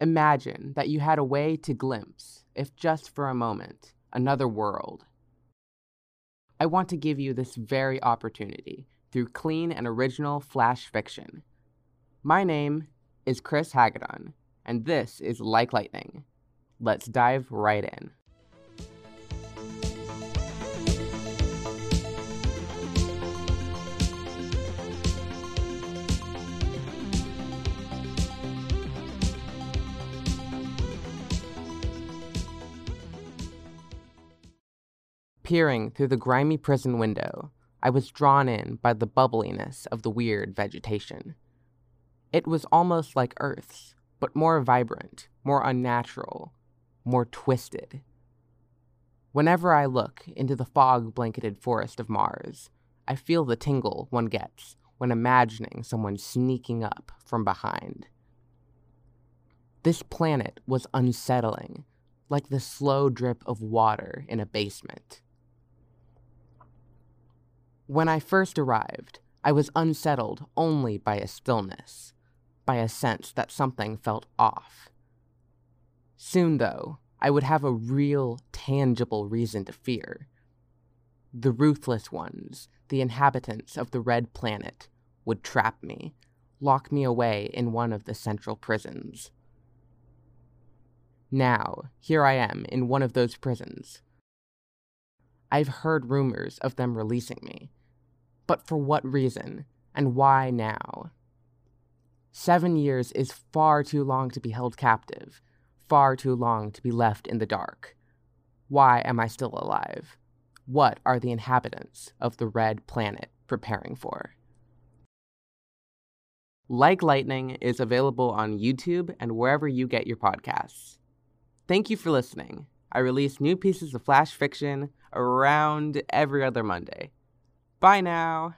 Imagine that you had a way to glimpse, if just for a moment, another world. I want to give you this very opportunity through clean and original flash fiction. My name is Chris Hagedon, and this is Like Lightning. Let's dive right in. Peering through the grimy prison window, I was drawn in by the bubbliness of the weird vegetation. It was almost like Earth's, but more vibrant, more unnatural, more twisted. Whenever I look into the fog blanketed forest of Mars, I feel the tingle one gets when imagining someone sneaking up from behind. This planet was unsettling, like the slow drip of water in a basement. When I first arrived, I was unsettled only by a stillness, by a sense that something felt off. Soon, though, I would have a real, tangible reason to fear. The ruthless ones, the inhabitants of the Red Planet, would trap me, lock me away in one of the central prisons. Now, here I am in one of those prisons. I've heard rumors of them releasing me, but for what reason? And why now? Seven years is far too long to be held captive, far too long to be left in the dark. Why am I still alive? What are the inhabitants of the Red Planet preparing for? Like Lightning is available on YouTube and wherever you get your podcasts. Thank you for listening. I release new pieces of flash fiction around every other Monday. Bye now.